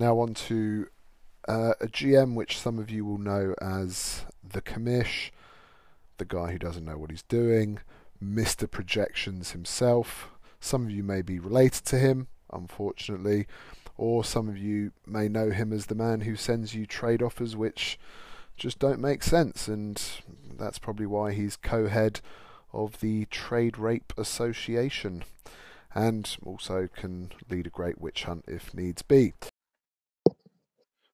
Now on to uh, a GM which some of you will know as the commish, the guy who doesn't know what he's doing, Mr. Projections himself. Some of you may be related to him, unfortunately, or some of you may know him as the man who sends you trade offers which just don't make sense, and that's probably why he's co head of the Trade Rape Association and also can lead a great witch hunt if needs be.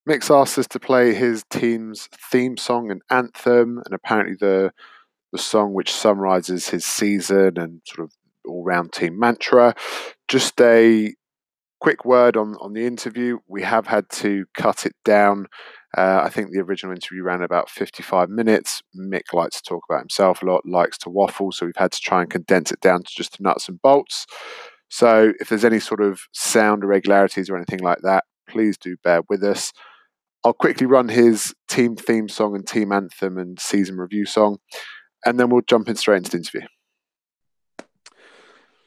Mix asked us to play his team's theme song and anthem, and apparently the the song which summarizes his season and sort of all round team mantra. Just a quick word on, on the interview. We have had to cut it down. Uh, I think the original interview ran about 55 minutes. Mick likes to talk about himself a lot, likes to waffle, so we've had to try and condense it down to just the nuts and bolts. So if there's any sort of sound irregularities or anything like that, please do bear with us. I'll quickly run his team theme song and team anthem and season review song, and then we'll jump in straight into the interview.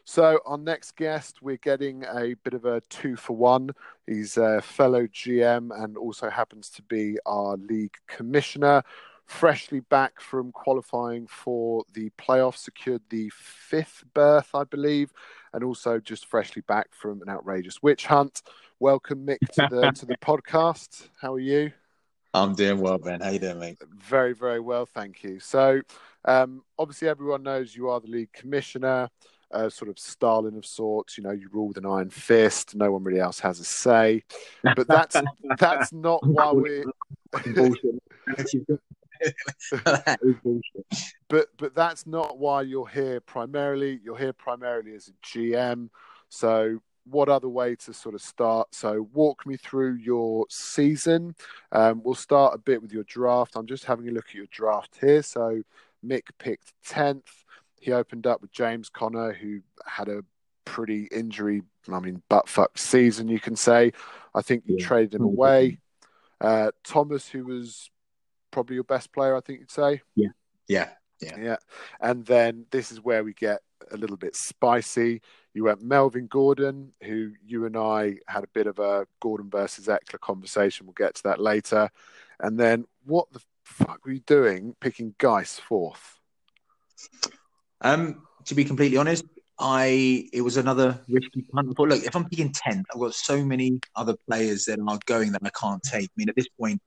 So, our next guest, we're getting a bit of a two for one. He's a fellow GM and also happens to be our league commissioner. Freshly back from qualifying for the playoffs, secured the fifth berth, I believe, and also just freshly back from an outrageous witch hunt. Welcome, Mick, to the to the podcast. How are you? I'm doing well, Ben. How you doing, mate? Very, very well, thank you. So, um, obviously, everyone knows you are the league commissioner, uh, sort of Stalin of sorts. You know, you rule with an iron fist. No one really else has a say. But that's that's not why we. but but that's not why you're here primarily. You're here primarily as a GM. So what other way to sort of start? So walk me through your season. Um, we'll start a bit with your draft. I'm just having a look at your draft here. So Mick picked tenth. He opened up with James Conner, who had a pretty injury, I mean, butt fuck season, you can say. I think you yeah. traded him away. Uh, Thomas, who was probably your best player, I think you'd say. Yeah, yeah, yeah, yeah. And then this is where we get a little bit spicy. You went Melvin Gordon, who you and I had a bit of a Gordon versus Ekeler conversation. We'll get to that later. And then what the fuck were you doing picking Guice fourth? Um, to be completely honest, I it was another risky punt. But look, if I'm picking tenth, I've got so many other players that are going that I can't take. I mean, at this point,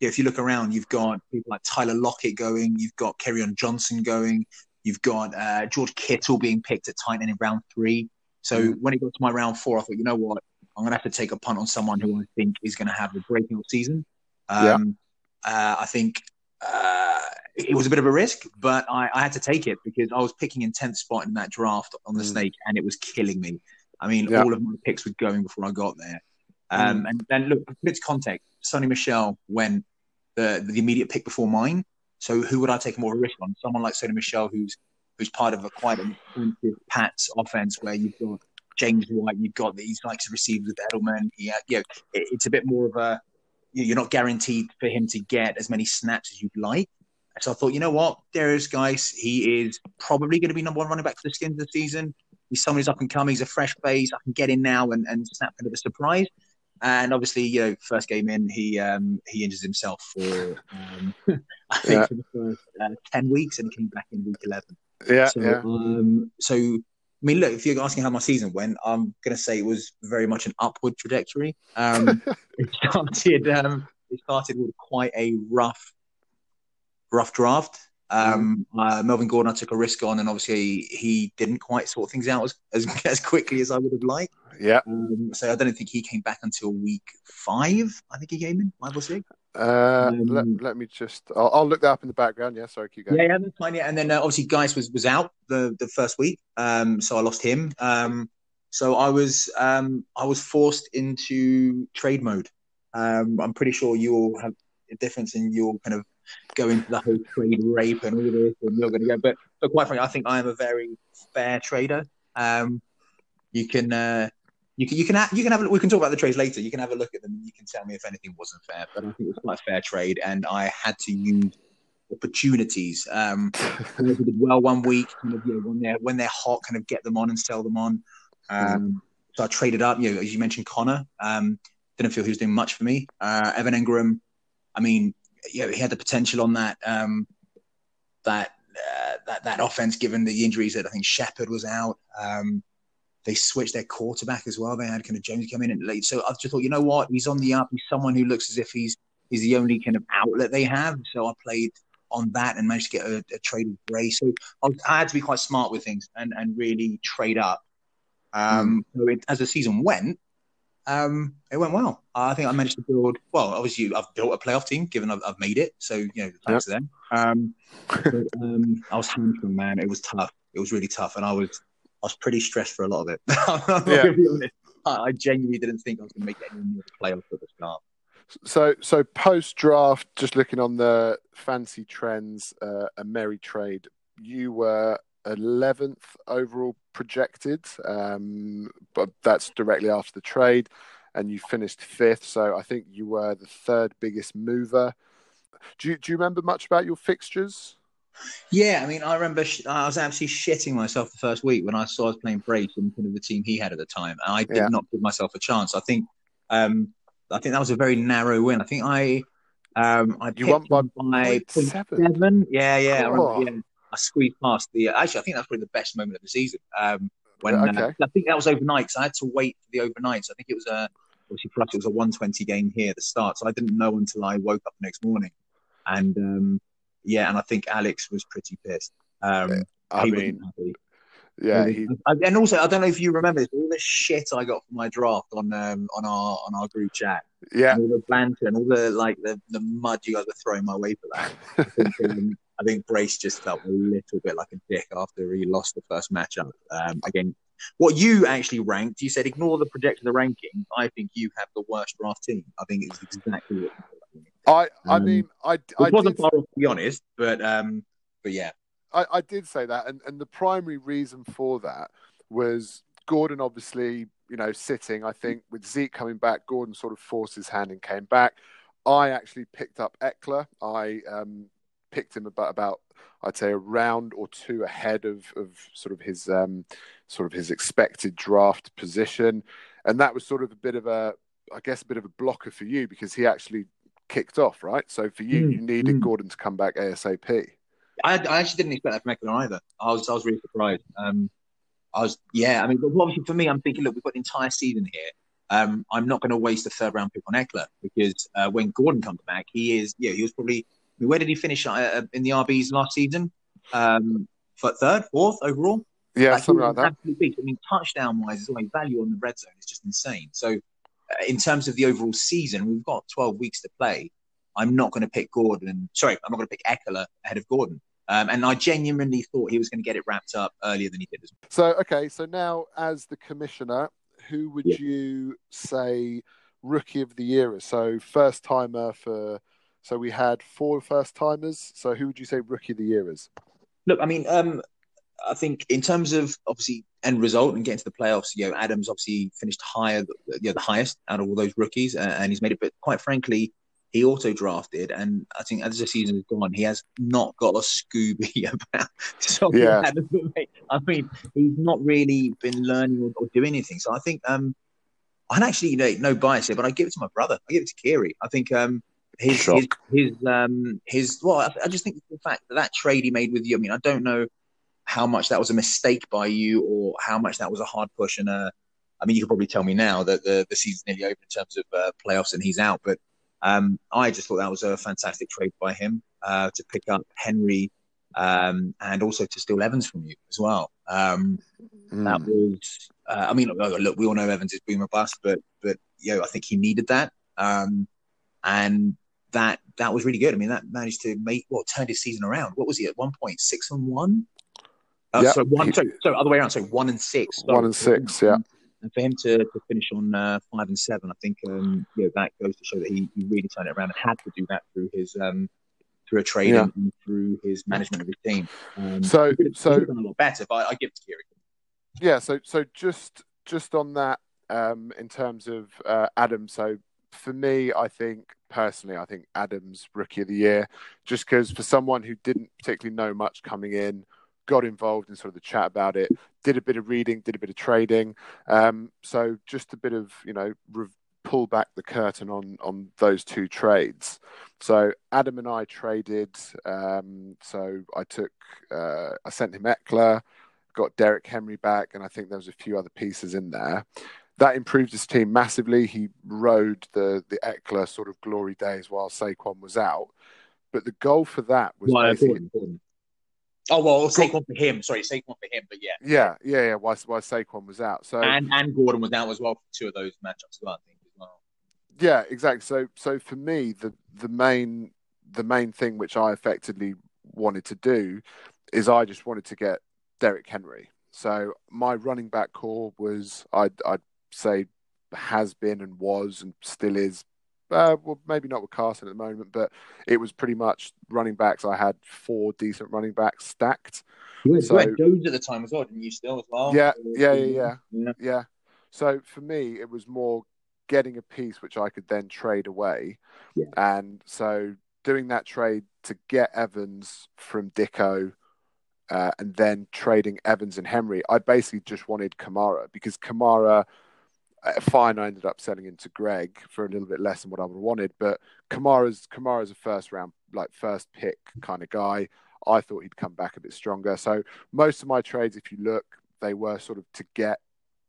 yeah, if you look around, you've got people like Tyler Lockett going, you've got Kerryon Johnson going, you've got uh, George Kittle being picked at tight end in round three. So mm. when it got to my round four, I thought, you know what, I'm going to have to take a punt on someone who I think is going to have a breaking season. Um, yeah. uh, I think uh, it was a bit of a risk, but I, I, had to take it because I was picking in 10th spot in that draft on the mm. snake and it was killing me. I mean, yeah. all of my picks were going before I got there. Um, mm. And then look, put it to context, Sony Michel went the the immediate pick before mine. So who would I take more risk on? Someone like Sony Michel, who's who's part of a quite an expensive Pats offense where you've got James White, you've got these likes of receivers with Edelman. Yeah, you know, it, it's a bit more of a you're not guaranteed for him to get as many snaps as you'd like. So I thought, you know what, Derrius Guice, he is probably going to be number one running back for the Skins this season. He's someone who's up and coming. He's a fresh face. I can get in now and, and snap kind of a surprise. And obviously, you know, first game in, he um, he injures himself for um, I think yeah. for the first uh, ten weeks, and he came back in week eleven. Yeah, so, yeah. Um, so, I mean, look, if you're asking how my season went, I'm going to say it was very much an upward trajectory. Um, it started um, it started with quite a rough rough draft. Um, mm. uh, Melvin Gordon, I took a risk on, and obviously he didn't quite sort things out as, as, as quickly as I would have liked. Yeah. Um, so I don't think he came back until week five. I think he came in five or six. Uh, um, let, let me just. I'll, I'll, look that up in the background. Yeah, sorry, keep going. Yeah, yeah, that's fine. Yeah, and then uh, obviously Guice was was out the the first week, um, so I lost him. Um, so I was um, I was forced into trade mode. Um, I'm pretty sure you all have a difference in your kind of going into the whole trade rape and all this, and you're going to go. But but quite frankly, I think I am a very fair trader. Um, you can uh, you can you can have, you can have we can talk about the trades later. You can have a look at them and you can tell me if anything wasn't fair. But I think it was quite a fair trade, and I had to use opportunities. Um, did well one week, kind of, you know, when they're when they're hot, kind of get them on and sell them on. Um, so I traded up. You know, as you mentioned, Conner Um, didn't feel he was doing much for me. Uh, Evan Engram, I mean, know, he had the potential on that um, that uh, that that offense, given the injuries that I think Shepard was out. Um, they switched their quarterback as well. They had kind of Jones come in and late. So I just thought, you know what, he's on the up. He's someone who looks as if he's he's the only kind of outlet they have. So I played on that and managed to get a, a trade with Bray. So I, was, I, had to be quite smart with things and, and really trade up. Um, mm. so it, as the season went, um, it went well. I think I managed to build. Well, obviously, I've built a playoff team, given I've, I've made it. So you know, thanks yep. to them. Um, but, um, I was hamstrung, man. It was tough. It was really tough, and I was I was pretty stressed for a lot of it. yeah. I, I genuinely didn't think I was going to make any more playoffs at the start. So, so post draft, just looking on the fancy trends, uh, a merry trade. You were 11th overall projected, um, but that's directly after the trade, and you finished fifth. So I think you were the third biggest mover. Do you, do you remember much about your fixtures? Yeah, I mean, I remember sh- I was absolutely shitting myself the first week when I saw I was playing Brace and kind of the team he had at the time. And I did yeah. not give myself a chance. I think, um, I think that was a very narrow win. I think I, um, I you won by, by seven. seven. Yeah, yeah. Oh. I, remember, yeah. I squeezed past the. Actually, I think that's probably the best moment of the season. Um, when uh, okay. uh, I think that was overnight, so I had to wait for the overnights. So I think it was a obviously for us it was a 120 game here at the start, so I didn't know until I woke up the next morning, and um, yeah, and I think Alex was pretty pissed. Um, I mean, yeah, he... and also I don't know if you remember this, all the shit I got from my draft on um, on our on our group chat. Yeah, and all the banter and all the like the, the mud you guys were throwing my way for that. I, think, um, I think Brace just felt a little bit like a dick after he lost the first matchup. Um, again, what you actually ranked, you said ignore the projection of the ranking. I think you have the worst draft team. I think it's exactly what I I um, mean I I wasn't did, far off to be honest, but um but yeah. I, I did say that and, and the primary reason for that was Gordon obviously, you know, sitting, I think with Zeke coming back, Gordon sort of forced his hand and came back. I actually picked up Ekeler. I um, picked him about about I'd say a round or two ahead of, of sort of his um, sort of his expected draft position, and that was sort of a bit of a I guess a bit of a blocker for you because he actually kicked off, right? So for you, mm, you needed mm. Gordon to come back ASAP. I, I, actually didn't expect that from Ekeler either. I was I was really surprised. Um, I was yeah. I mean, obviously for me, I'm thinking, look, we've got the entire season here. Um, I'm not going to waste a third round pick on Ekeler because uh, when Gordon comes back, he is yeah, he was probably. I mean, where did he finish uh, uh in the RBs last season? Um, for third, fourth overall. Yeah, like, something like that. Absolutely. I mean, touchdown wise, as well, value on the red zone is just insane. So in terms of the overall season, we've got 12 weeks to play. I'm not going to pick Gordon. Sorry, I'm not going to pick Ekeler ahead of Gordon. Um, and I genuinely thought he was going to get it wrapped up earlier than he did. So, okay, so now as the commissioner, who would yeah. you say rookie of the year is? So, first timer for. So we had four first timers. So, who would you say rookie of the year is? Look, I mean, um, I think in terms of obviously end result and getting to the playoffs, you know, Adams obviously finished higher, you know, the highest out of all those rookies, uh, and he's made it. But quite frankly, he auto drafted, and I think as the season has gone, he has not got a Scooby about. So yeah. I mean, he's not really been learning or, or doing anything. So I think, um, I'm actually you know, no bias here, but I give it to my brother. I give it to Kiri. I think um, his, his, his um his well, I, I just think the fact that that trade he made with you. I mean, I don't know how much that was a mistake by you or how much that was a hard push and a I mean, you could probably tell me now that the, the season's nearly over in terms of uh, playoffs and he's out. But um, I just thought that was a fantastic trade by him uh, to pick up Henry um, and also to steal Evans from you as well. Um, mm. That was, uh, I mean, look, look, we all know Evans is boom or bust, but but know, I think he needed that, um, and that that was really good. I mean, that managed to make what turned his season around. What was he at one point? Six and one. Uh, yep. So one, so, so other way around. So one and six. One and six, yeah. And for him to, to finish on uh, five and seven, I think um, you know, that goes to show that he, he really turned it around and had to do that through his um, through a trade yeah. and through his management of his team. Um, so so a lot better, but I, I give it to Kiri. Yeah. So so just just on that, um, in terms of uh, Adam, so for me, I think personally, I think Adams rookie of the year, just because for someone who didn't particularly know much coming in got involved in sort of the chat about it, did a bit of reading, did a bit of trading. Um, so just a bit of, you know, re- pull back the curtain on on those two trades. So Adam and I traded. Um, so I took, uh, I sent him Ekeler, got Derrick Henry back, and I think there was a few other pieces in there. That improved his team massively. He rode the the Ekeler sort of glory days while Saquon was out. But the goal for that was Well, basically important. Oh well, Saquon for him. Sorry, Saquon for him, but yeah, Yeah, yeah, yeah. Why, why Saquon was out? So and and Gordon was out as well for two of those matchups as well. I think as well. yeah, exactly. So so for me, the the main the main thing which I effectively wanted to do is I just wanted to get Derrick Henry. So my running back core was I'd I'd say has been and was and still is. Uh, well, maybe not with Carson at the moment, but it was pretty much running backs. I had four decent running backs stacked. You So- had Jones at the time as well, didn't you? Still as well. Yeah, yeah, yeah, yeah. yeah. Yeah. So for me, it was more getting a piece which I could then trade away. Yeah. And so doing that trade to get Evans from Dicko uh, and then trading Evans and Henry, I basically just wanted Kamara because Kamara, Uh, fine, I ended up selling into Greg for a little bit less than what I would have wanted. But Kamara's Kamara's a first round, like first pick kind of guy. I thought he'd come back a bit stronger. So most of my trades, if you look, they were sort of to get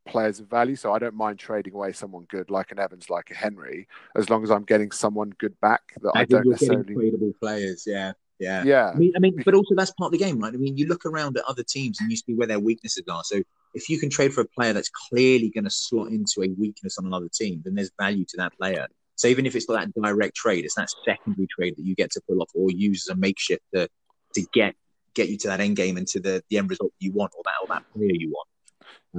players of value. So I don't mind trading away someone good like an Evans, like a Henry, as long as I'm getting someone good back that I, I don't necessarily. tradable players. Yeah, yeah. Yeah, I mean, I mean, but also that's part of the game, right? I mean, you look around at other teams and you see where their weaknesses are. So if you can trade for a player that's clearly going to slot into a weakness on another team, then there's value to that player. So even if it's not that direct trade, it's that secondary trade that you get to pull off or use as a makeshift to to get get you to that end game and to the, the end result you want or that or that player you want.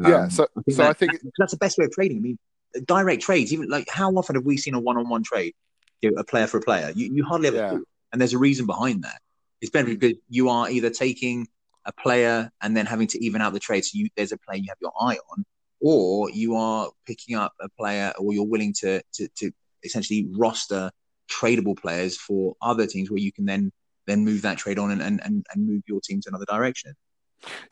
yeah. Um, So, I think so I think that- that's the best way of trading. I mean, direct trades, even like how often have we seen a one-on-one trade, you know, a player for a player? You, you hardly ever Yeah. And there's a reason behind that. It's better Mm. because you are either taking a player and then having to even out the trade, so you, there's a player you have your eye on, or you are picking up a player, or you're willing to to, to essentially roster tradable players for other teams where you can then then move that trade on and and, and, and move your team to another direction.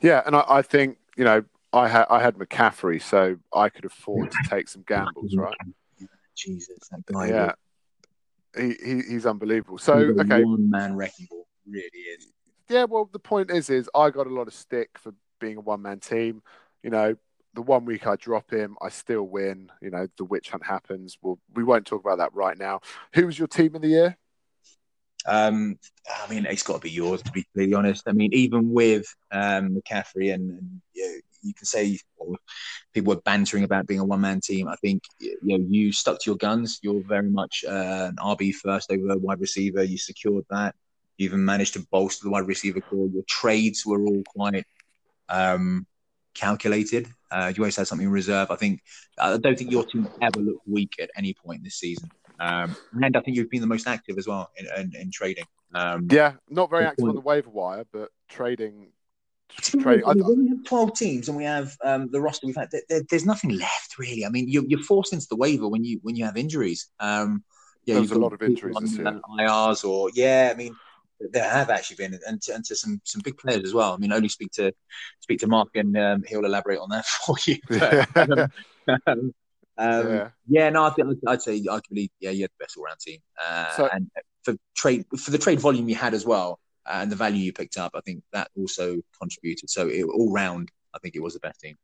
yeah, and I, I think you know I had I had McCaffrey, so I could afford to take some gambles, right? Jesus, that guy. Yeah, he, he he's unbelievable. So He's okay, one-man wrecking ball, really is. yeah. Well, the point is, is I got a lot of stick for being a one man team. You know, the one week I drop him, I still win. You know, the witch hunt happens. Well, we won't talk about that right now. Who was your team of the year? Um, I mean, it's got to be yours to be completely honest. I mean, even with um, McCaffrey and, and you, know, you can say people were bantering about being a one-man team. I think you know you stuck to your guns. You're very much uh, an RB first over wide receiver. You secured that. You even managed to bolster the wide receiver core. Your trades were all quite um, calculated. Uh, you always had something in reserve. I think I don't think your team ever looked weak at any point this season. Um, and I think you've been the most active as well in, in, in trading. Um, Yeah, not very active on the waiver wire, but trading. To be Trading. honest, I, I when we have 12 teams and we have um, the roster we've had, there, there- there's nothing left really. I mean, you're, you're forced into the waiver when you when you have injuries. Um, yeah, There you've was a lot of injuries on this year. IRs or yeah, I mean, there have actually been, and to, and to some some big players as well. I mean, only speak to speak to Mark and um, he'll elaborate on that for you. But, um, um, yeah. yeah, no, I think I'd- I'd say arguably, yeah, you had the best all-round team, uh, So- and for trade for the trade volume you had as well, and the value you picked up, I think that also contributed. So it, all round, I think it was the best team.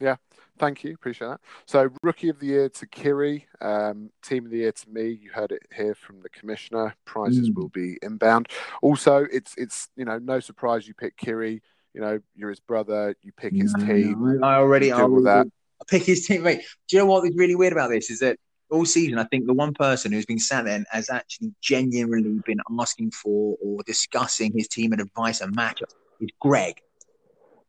Yeah, thank you, appreciate that. So, rookie of the year to Kiri, um, team of the year to me. You heard it here from the commissioner. Prizes Mm. will be inbound. Also, it's it's you know no surprise you pick Kiri. You know you're his brother. You pick his No, team. no, I already, I do all that. I pick his team. Mate, do you know what is really weird about this is that all season, I think the one person who's been sat there and has actually genuinely been asking for or discussing his team and advice and matchups is Greg.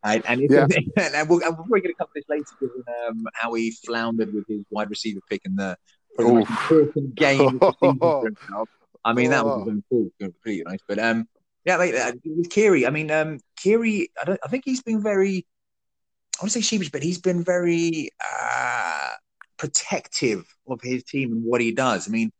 And, Yeah. and, we're, and we're going to cover this later, given um, how he floundered with his wide receiver pick in the probably the most Oof. important game of the season for himself. I mean, that was Oh. his own fault, to be completely honest. But um, yeah, mate, uh, with Kiri, I mean, um, Kiri, I don't, I think he's been very, I want to say sheepish, but he's been very uh, protective of his team and what he does. I mean,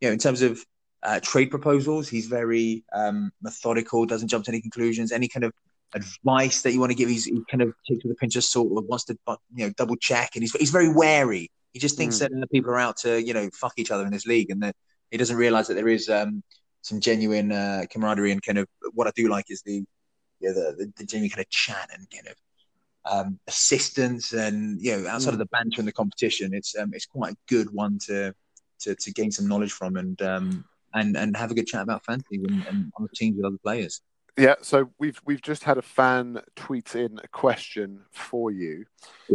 you know, in terms of uh, trade proposals, he's very um, methodical, doesn't jump to any conclusions. Any kind of advice that you want to give. He's he kind of takes with a pinch of salt, or wants to you know double check, and he's he's very wary. He just thinks mm. that people are out to you know fuck each other in this league, and that he doesn't realize that there is um, some genuine uh, camaraderie and kind of what I do like is the yeah, the, the, the genuine kind of chat and kind of um, assistance and you know outside mm. of the banter and the competition, it's um, it's quite a good one to to, to gain some knowledge from and um, and and have a good chat about fantasy and, and on the teams with other players. Yeah, so we've we've just had a fan tweet in a question for you.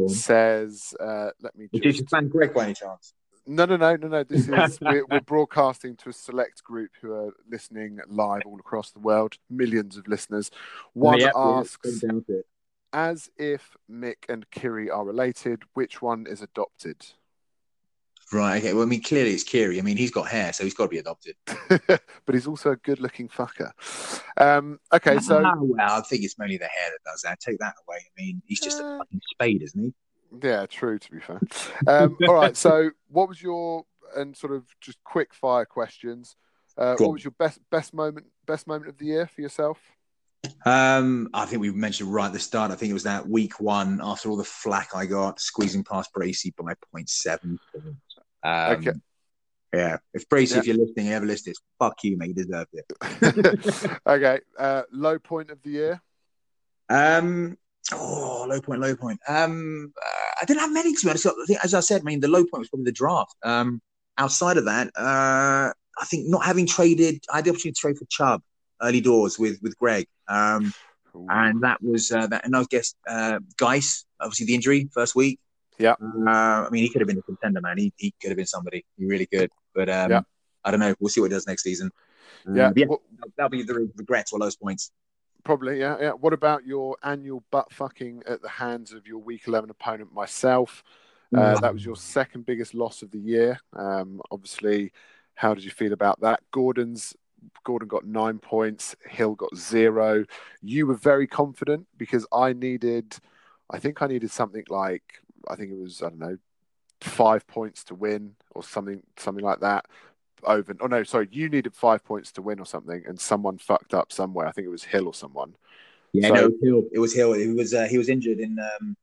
Says, uh, let me. Just... Is fan Greg by any chance? No, no, no, no, no. This is we're, we're, broadcasting to a select group who are listening live all across the world. Millions of listeners. One yep, asks, as if Mick and Kiri are related, which one is adopted? Right. Okay. Well, I mean, clearly it's Kiri. I mean, he's got hair, so he's got to be adopted. but he's also a good-looking fucker. Um, okay, so oh, well, I think it's mainly the hair that does that. Take that away. I mean, he's just uh, a fucking spade, isn't he? Yeah, true. To be fair. Um, all right. So, what was your and sort of just quick fire questions? Uh, what was your best best moment best moment of the year for yourself? Um, I think we mentioned right at the start. I think it was that week one after all the flack I got, squeezing past Bracey by 0.7. Um, okay. Yeah. If Bracey, yeah. if you're listening, you ever list this, fuck you, mate. You deserved it. okay. Uh, low point of the year? Um, oh, low point, low point. Um, uh, I didn't have many, to be honest. As I said, I mean, the low point was probably the draft. Um, outside of that, uh, I think not having traded, I had the opportunity to trade for Chubb early doors with with Greg. Um, and that was uh, that. And I guess uh, Guice, obviously the injury first week. Yeah. Uh, I mean, he could have been a contender, man. He, he could have been somebody. He really could. But um, yeah. I don't know. We'll see what he does next season. Yeah. yeah well, that'll be the regrets or lowest points. Probably, yeah, yeah. What about your annual butt fucking at the hands of your week 11 opponent, myself? Uh, mm. that was your second biggest loss of the year. Um, obviously, how did you feel about that? Gordon's Gordon got nine points, Hill got zero. You were very confident because I needed, I think I needed something like, I think it was, I don't know, five points to win or something, something like that. Over, oh no, sorry, you needed five points to win or something, and someone fucked up somewhere. I think it was Hill or someone. Yeah, so, no, Hill. It was Hill. It was uh, he was injured in um,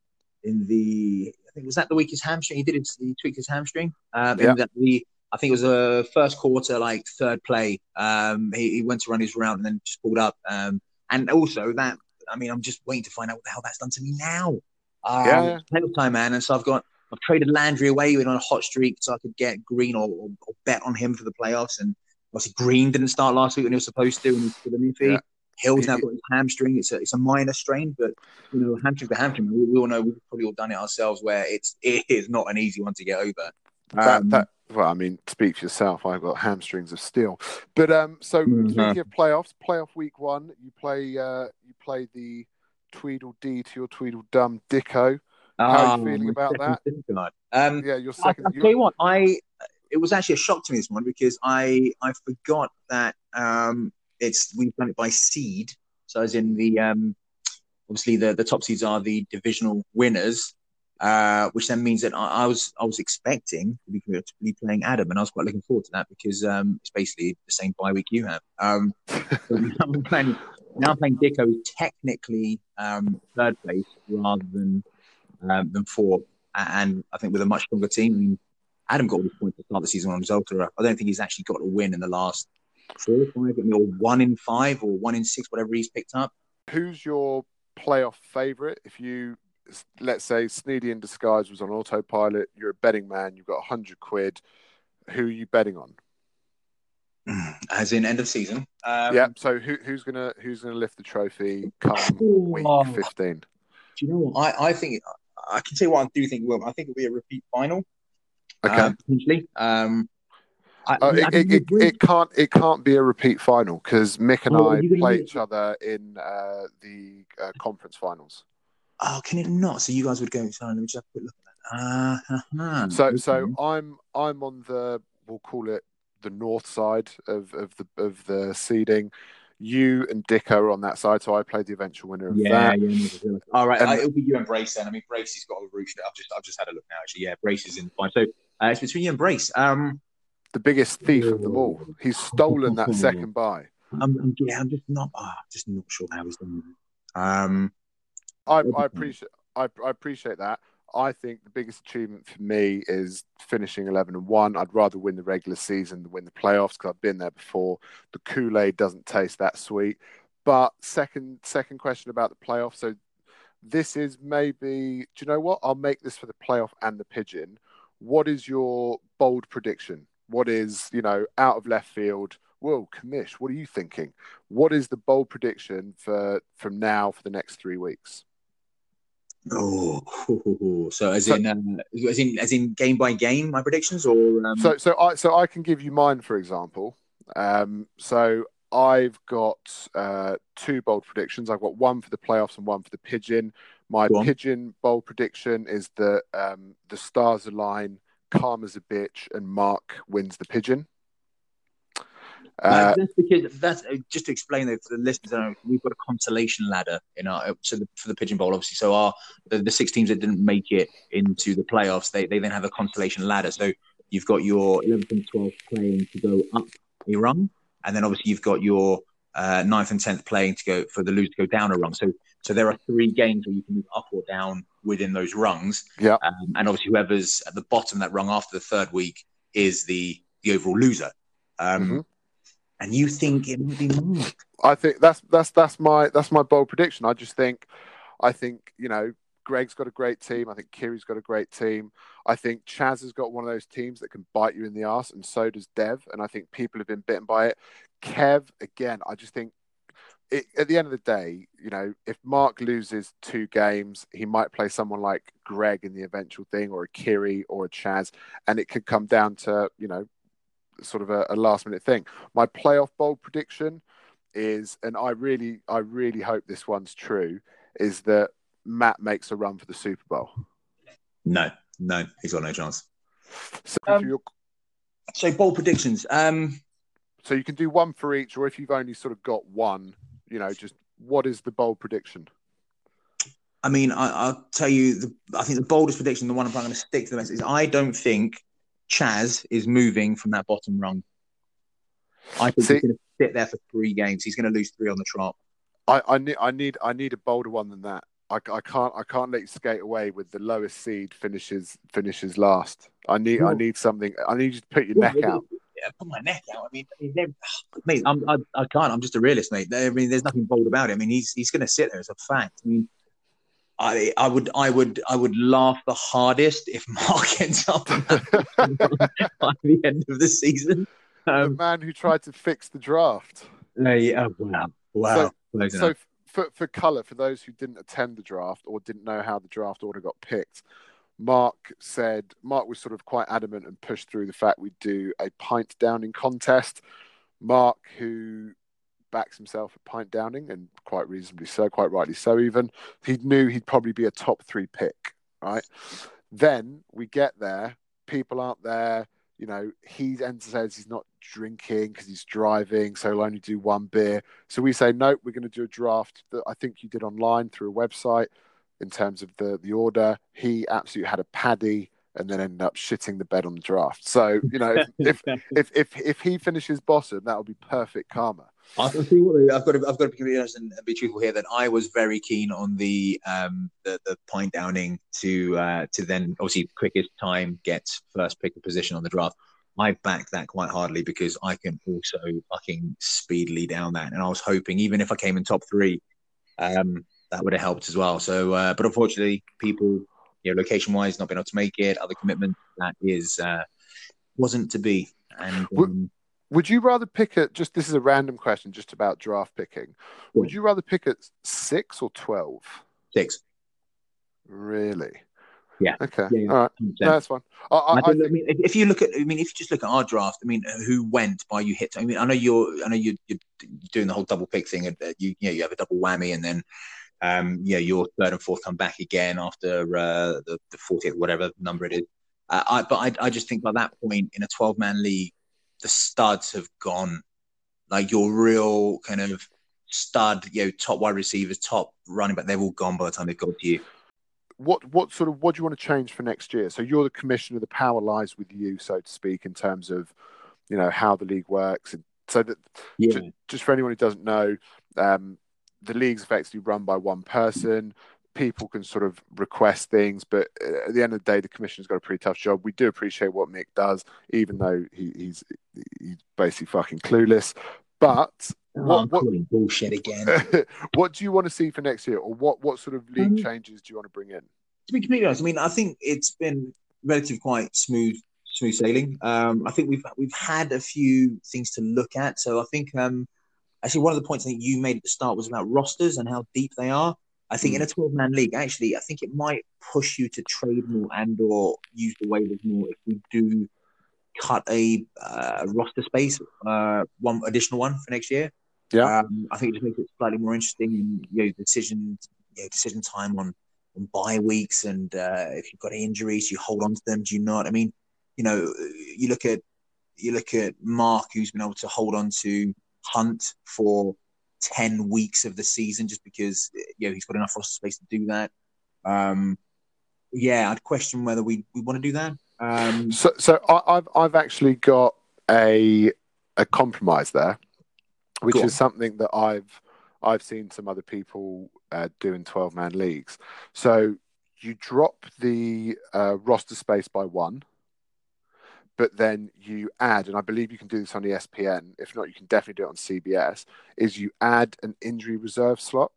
in the I think was that the week his hamstring. He did it. He tweaked his hamstring. Um, yeah. the I think it was a first quarter, like third play. Um, he, he, went to run his route and then just pulled up. Um, and also that, I mean, I'm just waiting to find out what the hell that's done to me now. Um, yeah, time, man. And so I've got, I've traded Landry away on a hot streak so I could get Green or, or, or, bet on him for the playoffs. And obviously Green didn't start last week when he was supposed to, and he's the new fee. Yeah. Hill's now got his hamstring. It's a it's a minor strain, but you know, hamstring to hamstring. We, we all know we've probably all done it ourselves, where it's it is not an easy one to get over. That, um, that well, I mean, speak for yourself. I've got hamstrings of steel. But um, so mm-hmm. speaking of playoffs, playoff week one, you play uh, you play the Tweedledee to your Tweedledum Dicko. How are you oh, feeling about that? Um, yeah, your second. I, will tell you what, I it was actually a shock to me this morning because I I forgot that um, it's we've done it by seed. So as in the um, obviously the the top seeds are the divisional winners, uh, which then means that I, I, was I was expecting to be, to be, playing Adam, and I was quite looking forward to that because um, it's basically the same bye week you have. Um, so now I'm playing now I'm playing Dicko technically um, third place rather than um, than fourth, and I think with a much stronger team. I mean, Adam got all the points to start the season on Zoltera. I don't think he's actually got a win in the last four or five, or one in five or one in six, whatever he's picked up. Who's your playoff favourite? If you let's say Sneedy in Disguise was on autopilot, you're a betting man, you've got 100 quid. Who are you betting on? As in end of season. Um, yeah. So who, who's gonna who's gonna lift the trophy come week oh. fifteen? Do you know what I, I think? I can say what I do think will. I think it'll be a repeat final. Okay. Um, potentially. Um, I, uh, it, it, it, it, can't it can't be a repeat final because Mick and oh, I play each other in uh, the uh, conference finals. Oh, can it not? So you guys would go. Sorry, let me just have a quick look at that. Uh-huh. So, okay. so I'm I'm on the we'll call it the north side of of the of the seeding. You and Dick are on that side, so I played the eventual winner of yeah, that. Yeah, All right, and, I, it'll be you and Brace then. I mean, Brace has got a roof. I've just I've just had a look now. Actually, yeah, Brace is in the final. So uh, it's between you and Brace. Um, the biggest thief of them all. He's stolen that second bye. I'm, I'm, yeah, I'm just not. Oh, just not sure how he's done. Um, I, I appreciate I, I appreciate that. I think the biggest achievement for me is finishing 11 and 1. I'd rather win the regular season than win the playoffs because I've been there before. The Kool Aid doesn't taste that sweet. But second second question about the playoffs. So this is maybe, do you know what? I'll make this for the playoff and the pigeon. What is your bold prediction? What is, you know, out of left field? Whoa, Commish, what are you thinking? What is the bold prediction for from now for the next three weeks? Oh, so as so, in um, as in as in game by game, my predictions, or um... so so I so I can give you mine for example. Um, so I've got uh, two bold predictions. I've got one for the playoffs and one for the pigeon. My pigeon bold prediction is that um, the stars align, calm as a bitch, and Mark wins the pigeon. Uh, that's because that's uh, just to explain that for the listeners. We've got a consolation ladder in our so the, for the Pigeon Bowl, obviously. So our the, the, six teams that didn't make it into the playoffs, they, they then have a consolation ladder. So you've got your 11th and 12th playing to go up a rung, and then obviously you've got your uh, 9th and 10th playing to go for the loser to go down a rung. So so there are three games where you can move up or down within those rungs. Yeah, um, and obviously whoever's at the bottom of that rung after the third week is the the overall loser. Um, mm-hmm and you think it would be more. I think that's that's that's my that's my bold prediction. I just think, I think you know, Greg's got a great team. I think Kiri's got a great team. I think Chaz has got one of those teams that can bite you in the ass, and so does Dev. And I think people have been bitten by it. Kev, again, I just think it, at the end of the day, you know, if Mark loses two games, he might play someone like Greg in the eventual thing, or a Kiri or a Chaz, and it could come down to you know sort of a, a last minute thing. My playoff bold prediction is, and I really, I really hope this one's true, is that Matt makes a run for the Super Bowl. No, no, he's got no chance. So, um, your... so bold predictions. Um, so you can do one for each, or if you've only sort of got one, you know, just what is the bold prediction? I mean, I, will tell you, the, I think the boldest prediction, the one I'm going to stick to the most, is I don't think Chaz is moving from that bottom rung. I think See, he's going to sit there for three games. He's going to lose three on the trot. I, I need I need I need a bolder one than that. I, I can't I can't let you skate away with the lowest seed finishes finishes last. I need I need something. I need you to put your neck out. Yeah, put my neck out. I mean, I mean mate, I'm, I, I can't. I'm just a realist, mate. I mean, there's nothing bold about it. I mean, he's he's going to sit there as a fact. I mean, I, I would I would I would laugh the hardest if Mark ends up by the end of the season. Um, the man who tried to fix the draft. Uh, yeah, wow, wow. So, so for for color, for those who didn't attend the draft or didn't know how the draft order got picked, Mark said Mark was sort of quite adamant and pushed through the fact we do a pint downing contest. Mark, who backs himself at Pint Downing, and quite reasonably so, quite rightly so. Even he knew he'd probably be a top three pick, right? Then we get there, people aren't there. You know, he says he's not drinking because he's driving, so he'll only do one beer. So we say, nope, we're going to do a draft that I think you did online through a website in terms of the the order. He absolutely had a paddy and then ended up shitting the bed on the draft. So you know, if if, if if if he finishes bottom, that would be perfect karma. I see what I've got. To, I've got to be honest and be truthful here. That I was very keen on the um the, the pint downing to uh to then obviously quickest time gets first pick a position on the draft. I backed that quite hardly because I can also fucking speedily down that, and I was hoping even if I came in top three, um that would have helped as well. So, uh, but unfortunately, people you know, location wise, not being able to make it, other commitments, that is uh, wasn't to be. And um, would you rather pick it? Just this is a random question, just about draft picking. Would you rather pick at six or twelve? Six. Really? Yeah. Okay. Yeah, All right. No, that's fine. I, I, I, think, I, mean, if you look at, I mean, if you just look at our draft, I mean, who went by you hit? I mean, I know you're, I know you're, you're doing the whole double pick thing. You, you know, you have a double whammy, and then um, yeah, your third and fourth come back again after uh, the, the 40th, whatever number it is. Uh, I, but I, I just think by that point in a 12 man league, the studs have gone. Like your real kind of stud, you know, top wide receivers, top running back, they've all gone by the time they've got to you. What what sort of what do you want to change for next year? So you're the commissioner, the power lies with you, so to speak, in terms of you know how the league works. And so that yeah. just, just for anyone who doesn't know, um, the league's effectively run by one person. People can sort of request things, but at the end of the day, the commission's got a pretty tough job. We do appreciate what Mick does, even though he, he's he's basically fucking clueless. But what, what bullshit again? what do you want to see for next year, or what what sort of league um, changes do you want to bring in? To be completely honest, I mean, I think it's been relatively quite smooth smooth sailing. Um, I think we've we've had a few things to look at. So I think um, actually one of the points I think you made at the start was about rosters and how deep they are. I think in a 12 man league, actually, I think it might push you to trade more and or use the waivers more if we do cut a uh, roster space, uh, one additional one for next year. Yeah, um, I think it just makes it slightly more interesting. And, you know, decision, you know, decision time on on bye weeks, and uh, if you've got injuries, you hold on to them. Do you not? I mean, you know, you look at you look at Mark, who's been able to hold on to Hunt for ten weeks of the season, just because you know he's got enough roster space to do that. Um, yeah, I'd question whether we, we want to do that. Um, so, so I, have I've actually got a a compromise there, which is something that I've I've seen some other people uh, do in twelve man leagues. So you drop the uh, roster space by one but then you add, and I believe you can do this on ESPN. If not, you can definitely do it on CBS. Is you add an injury reserve slot.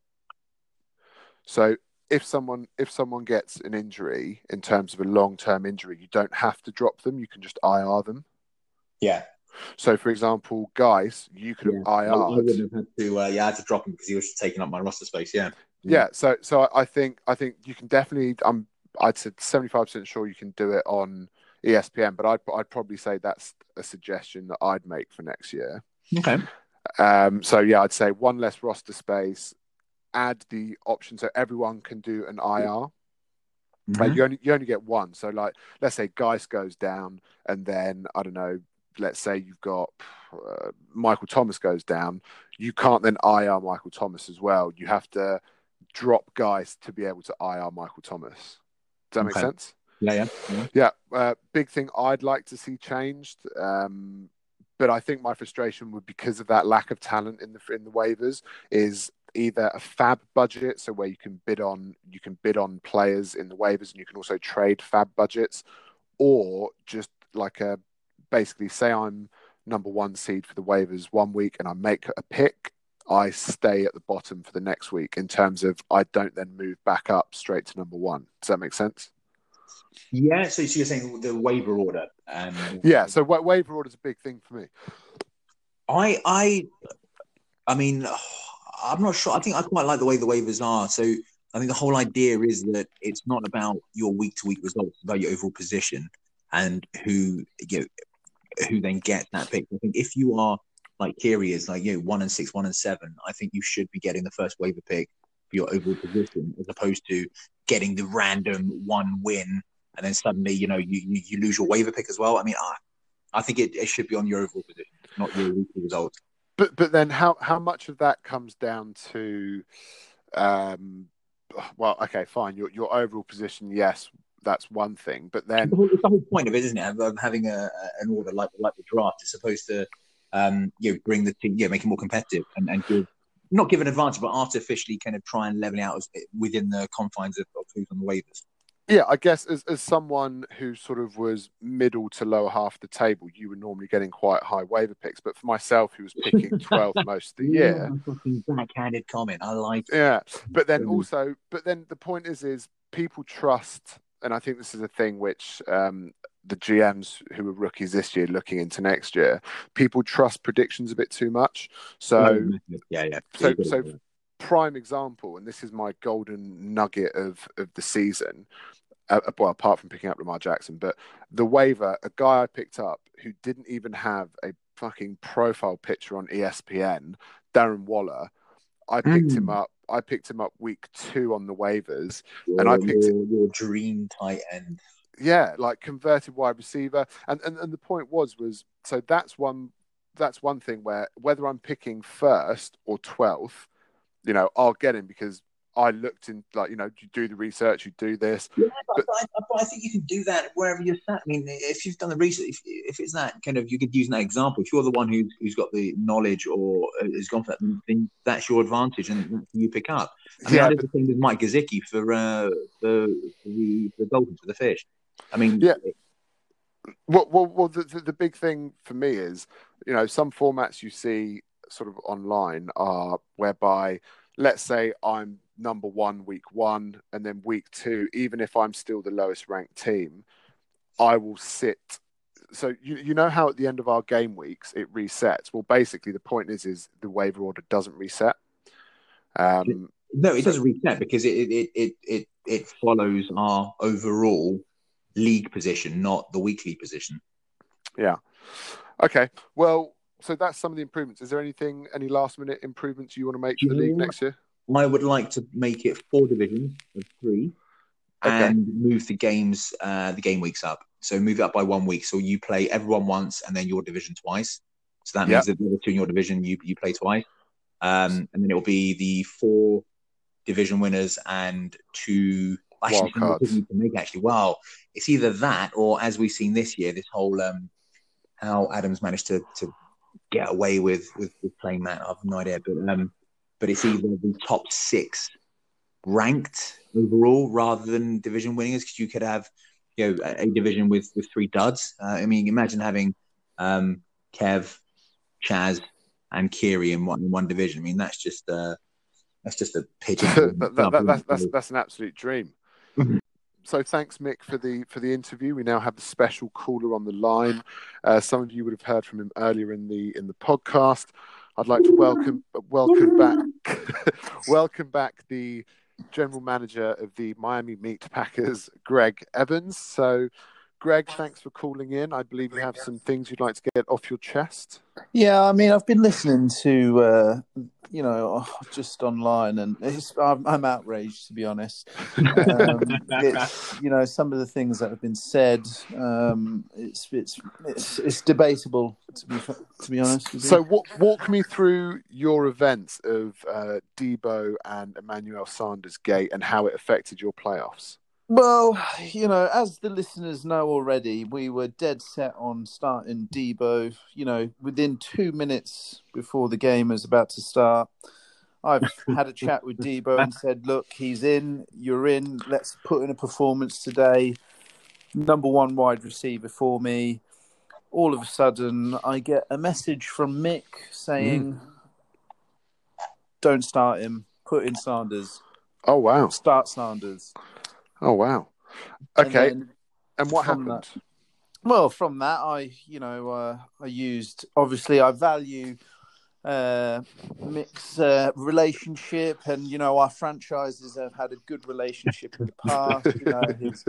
So if someone if someone gets an injury in terms of a long term injury, you don't have to drop them. You can just IR them. Yeah. So, for example, Guice, you could yeah. IR. I, I wouldn't have had to. Uh, yeah, I had to drop him because he was taking up my roster space. Yeah. Yeah. So, so I think I think you can definitely. I'm. I'd say seventy five percent sure you can do it on ESPN, but I'd I'd probably say that's a suggestion that I'd make for next year. Okay. Um, so yeah, I'd say one less roster space, add the option so everyone can do an IR. Mm-hmm. you only you only get one. So like, let's say Guice goes down, and then I don't know. Let's say you've got uh, Michael Thomas goes down. You can't then IR Michael Thomas as well. You have to drop Guice to be able to IR Michael Thomas. Does that okay. make sense? Yeah, yeah, yeah. uh, big thing I'd like to see changed, um, but I think my frustration would because of that lack of talent in the in the waivers is either a FAAB budget, so where you can bid on you can bid on players in the waivers, and you can also trade FAAB budgets, or just like a basically say I'm number one seed for the waivers one week, and I make a pick. I stay at the bottom for the next week in terms of I don't then move back up straight to number one. Does that make sense? Yeah, so, so you're saying the waiver order. Um, yeah, so wa- waiver order is a big thing for me. I, I, I mean, I'm not sure. I think I quite like the way the waivers are. So I think the whole idea is that it's not about your week to week results, it's about your overall position and who you know, who then gets that pick. I think if you are like Kiri is like you know one and six, one and seven, I think you should be getting the first waiver pick for your overall position as opposed to getting the random one win and then suddenly you know you, you, you lose your waiver pick as well. I mean, I, I think it, it should be on your overall position, not your weekly results. But but then how how much of that comes down to, um, well, okay, fine, your your overall position, yes, that's one thing. But then it's the whole, it's the whole point of it, isn't it? Of having a, an order like like the draft is supposed to, um, you know, bring the team, yeah, make it more competitive and, and give not give an advantage, but artificially kind of try and level out within the confines of, of who's on the waivers. Yeah, I guess as, as someone who sort of was middle to lower half of the table, you were normally getting quite high waiver picks. But for myself, who was picking 12th most of the year, backhanded comment. I like. Yeah, but then also, but then the point is, is people trust, and I think this is a thing which um, the GMs who were rookies this year, looking into next year, people trust predictions a bit too much. So yeah, yeah. So so prime example, and this is my golden nugget of of the season uh, well, apart from picking up Lamar Jackson, but the waiver, a guy I picked up who didn't even have a fucking profile picture on ESPN, Darren Waller. I picked mm. him up. I picked him up week two on the waivers, your, and I picked your, your dream tight end. Yeah, like converted wide receiver, and, and and the point was was so that's one that's one thing where whether I'm picking first or twelfth, you know, I'll get him because I looked in, like you know, you do the research, you do this. Yeah, but, but, I, but, I, think you can do that wherever you're sat. I mean, if you've done the research, if, if it's that kind of, you could use that example. If you're the one who's, who's got the knowledge or has gone for that, then, that's your advantage and you pick up. I mean, yeah, I did but, the thing with Mike Gesicki for, uh, for, for the, the Dolphins, for the fish. I mean, yeah. Well, well, well the, the, the big thing for me is, you know, some formats you see sort of online are whereby, let's say I'm number one week one, and then week two, even if I'm still the lowest ranked team, I will sit. So you you know how at the end of our game weeks it resets. Well, basically the point is is the waiver order doesn't reset. Um, no, it so, doesn't reset because it it, it it it follows our overall league position, not the weekly position. Yeah. Okay. Well, so that's some of the improvements. Is there anything, any last minute improvements you want to make for the league next year? I would like to make it four divisions of three, okay. and move the games, uh, the game weeks up. So move it up by one week. So you play everyone once, and then your division twice. So that means yep. that the other two in your division you you play twice, um, and then it will be the four division winners and two actually Wild cards. to make actually. Wow, it's either that or as we've seen this year, this whole um, how Adams managed to to get away with with, with playing that. I've no idea, but um, but it's either the top six ranked overall rather than division winners because you could have you know a, a, division with with three duds. Uh, I mean, imagine having um, Kev, Chaz, and Kiri in one in one division. I mean, that's just uh, that's just a pigeon. that, that, that, that's, that's that's an absolute dream. So thanks, Mick, for the for the interview. We now have the special caller on the line. Uh, some of you would have heard from him earlier in the in the podcast. I'd like to welcome welcome back welcome back the general manager of the Miami Meat Packers, Greg Evans. So, Greg, thanks for calling in. I believe you have some things you'd like to get off your chest. Yeah, I mean, I've been listening to, uh, you know, just online, and I'm, I'm, outraged to be honest. Um, it's, you know, some of the things that have been said, um, it's, it's it's it's debatable to be to be honest. So, walk, walk me through your events of uh, Deebo and Emmanuel Sanders Gate and how it affected your playoffs. Well, you know, as the listeners know already, we were dead set on starting Deebo. You know, within two minutes before the game was about to start, I've had a chat with Deebo and said, "Look, he's in. You're in. Let's put in a performance today. Number one wide receiver for me." All of a sudden, I get a message from Mick saying, mm. "Don't start him. Put in Sanders." Oh wow! Start Sanders. Oh wow. Okay. And, and what happened? That, well, from that, I you know uh, I used obviously I value uh, Mick's uh, relationship, and you know our franchises have had a good relationship in the past. You know, he's,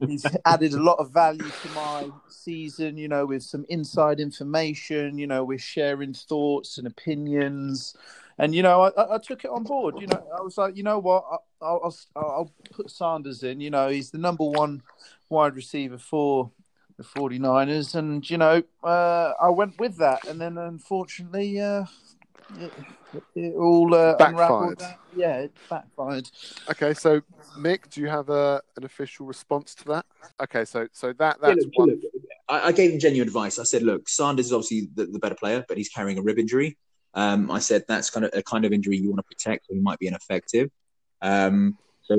he's added a lot of value to my season. You know, with some inside information. You know, we're sharing thoughts and opinions and you know, I, I, took it on board. You know, I was like, you know what, I, will I'll, I'll put Sanders in. You know, he's the number one wide receiver for the 49ers, and you know, uh, I went with that, and then unfortunately, uh, it, it, all uh, backfired. Yeah, it backfired. Okay, so Mick, do you have a, an official response to that? Okay, so so that that's yeah, look, one. Look, I, I, gave him genuine advice. I said, look, Sanders is obviously the, the better player, but he's carrying a rib injury. Um, I said that's kind of a kind of injury you want to protect, so he might be ineffective. Um, so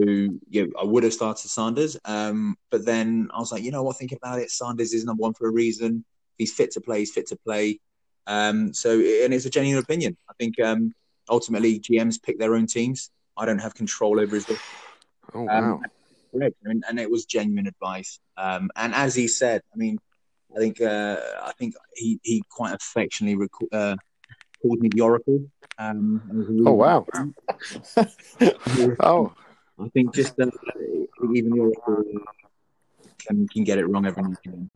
yeah, I would have started Sanders, um, but then I was like, you know what? Thinking about it, Sanders is number one for a reason. He's fit to play. He's fit to play. Um, so and it's a genuine opinion. I think um, ultimately GMs pick their own teams. I don't have control over his. Oh um, wow! And, and, it was genuine advice. Um, and as he said, I mean, I think uh, I think he he quite affectionately rec- uh, called me the Oracle. Um, oh wow! oh, I think just uh, even the Oracle can can get it wrong every now and.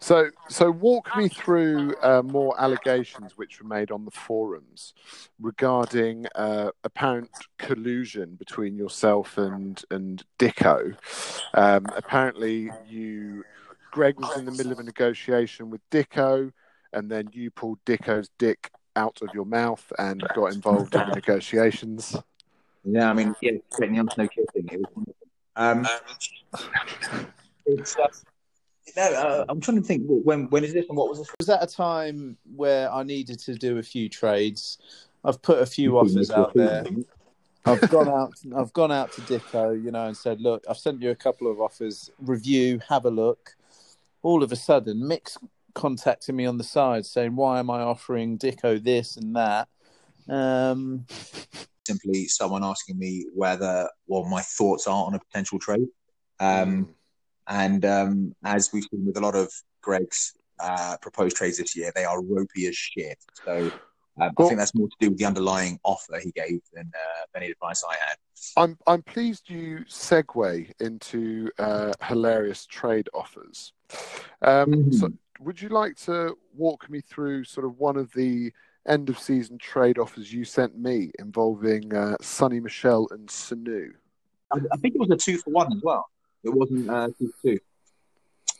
So, so walk me through uh, more allegations which were made on the forums regarding uh, apparent collusion between yourself and and Dicko. Um, apparently, you Greg was in the middle of a negotiation with Dicko, and then you pulled Dicko's dick out of your mouth and got involved in the negotiations? Yeah, I mean, yeah, getting on no kidding. It was. Um, it's, uh, no, uh, I'm trying to think. When when is this and what was this? Was that a time where I needed to do a few trades? I've put a few offers out there. I've gone out. I've gone out to Dicko, you know, and said, "Look, I've sent you a couple of offers. Review, have a look." All of a sudden, Mick's contacting me on the side saying, "Why am I offering Dicko this and that?" Um, Simply, someone asking me whether, well, my thoughts are on a potential trade. Um, And um, as we've seen with a lot of Greg's uh, proposed trades this year, they are ropey as shit. So um, I think that's more to do with the underlying offer he gave than uh, any advice I had. I'm I'm pleased you segue into uh, hilarious trade offers. Um, So, would you like to walk me through sort of one of the end of season trade offers you sent me involving uh, Sony Michel and Sanu? I, I think it was a two for one as well. It wasn't uh, two for two.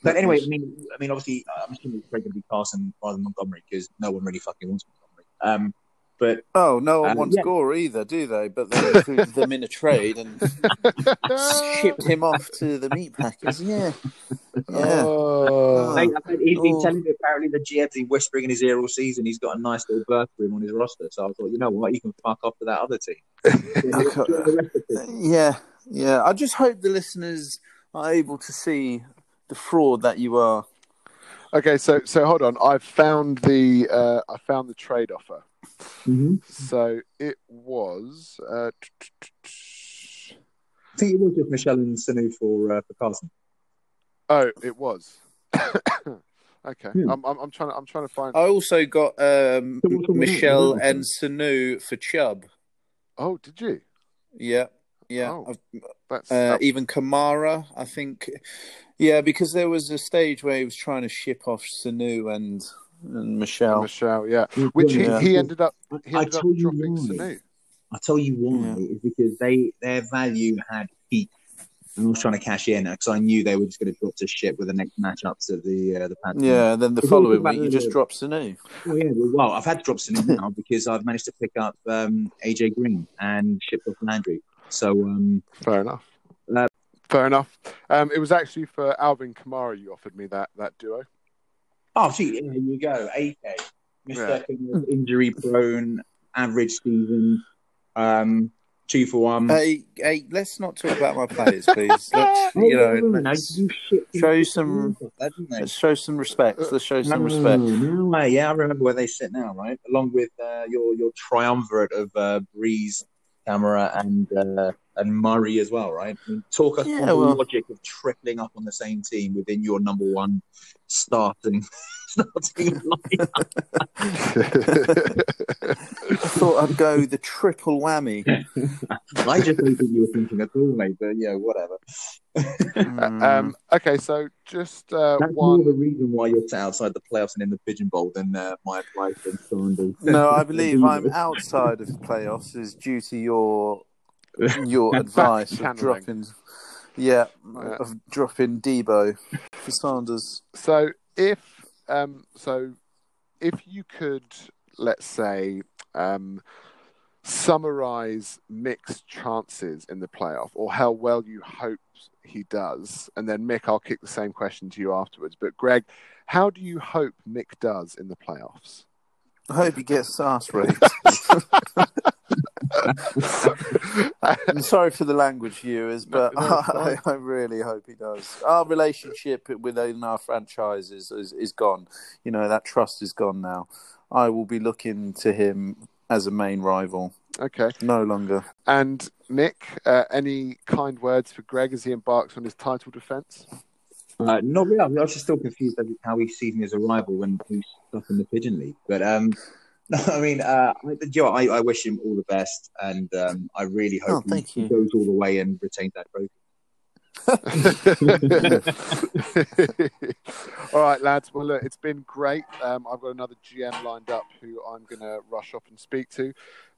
But anyway, I mean, I mean, obviously, uh, I'm assuming it's going to be Carson rather than Montgomery because no one really fucking wants Montgomery. Um, but oh, no one Um, wants yeah. Gore either, do they? But they included them in a trade and shipped him off to the meat packers. Yeah, yeah. Oh. Mate, I've heard- he's been Oh. telling me apparently the GM's been whispering in his ear all season. He's got a nice little berth for him on his roster. So I thought, you know what, you can fuck off to that other team. The rest of the team. Yeah, yeah. I just hope the listeners are able to see the fraud that you are. Okay, so so hold on. I've found the uh, I found the trade offer. So it was. Uh, I think it was just Michel and Sanu for uh, for Carson. Oh, it was. okay, Hmm. I'm, I'm I'm trying to I'm trying to find. I also got um, So what's the- Michel and Sanu for Chubb. Oh, did you? Yeah, yeah. Oh. That's Uh, even Kamara, I think. Yeah, because there was a stage where he was trying to ship off Sanu and and Michel. Michel. Yeah, which he, Yeah. he ended up he I told up tell you why. Sanu. I tell you why is because they their value had peaked, and I was trying to cash in because I knew they were just going to drop to shit with the next matchups of the uh, the Panthers. Yeah, and then the It's following week you just drop Sanu. Oh, yeah. Well, I've had to drop Sanu now because I've managed to pick up um, AJ Green and shipped off Landry. So um, Fair enough. Uh, Fair enough. Um, it was actually for Alvin Kamara you offered me that that duo. oh, gee, here you go, AK, Mister injury prone, average season, um, two for one. Hey, hey, let's not talk about my players, please. Let's, you know, let's, show some- That, didn't they? let's show some respect. Let's show some respect. no. Yeah, I remember where they sit now, right? Along with uh, your your triumvirate of uh, Brees, Kamara, and uh, and Murray as well, right? I mean, talk us Yeah, on the logic of tripling up on the same team within your number one starting starting line. I thought I'd go the triple whammy. I just don't think you were thinking at all, mate. But yeah, whatever. Mm. um, okay, so just uh, That's more one. the reason why you're outside the playoffs and in the pigeon bowl than uh, my advice and Sanders. no, I believe I'm outside of the playoffs is due to your your advice of Back-channeling. dropping, yeah, Yeah. of dropping Deebo for Sanders. So if um, so, if you could, let's say, um, summarize Mick's chances in the playoff, or how well you hope he does, and then Mick, I'll kick the same question to you afterwards. But Greg, how do you hope Mick does in the playoffs? I hope he gets ass raped. I'm sorry for the language, viewers, but No, no, I. I really hope he does. Our relationship within our franchise is, is is gone. You know that trust is gone now. I will be looking to him as a main rival, okay. no longer. And Nick, uh, any kind words for Greg as he embarks on his title defence? Uh, not really. I was just still confused as to how he's seeing his arrival when he's stuck in the Pigeon League. But um, no, I mean, uh, I, you know, I, I wish him all the best, and um, I really hope Oh, he, he goes all the way and retains that trophy. All right, lads. Well, look, it's been great. Um, I've got another GM lined up who I'm going to rush off and speak to.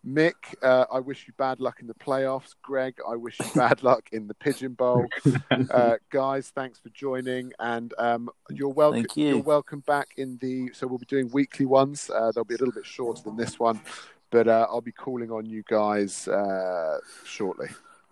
Mick, uh, I wish you bad luck in the playoffs. Greg, I wish you bad luck in the Pigeon Bowl. Uh, guys, thanks for joining, and um, you're welcome. You. are welcome back in the. So we'll be doing weekly ones. Uh, they'll be a little bit shorter than this one, But uh, I'll be calling on you guys uh, shortly.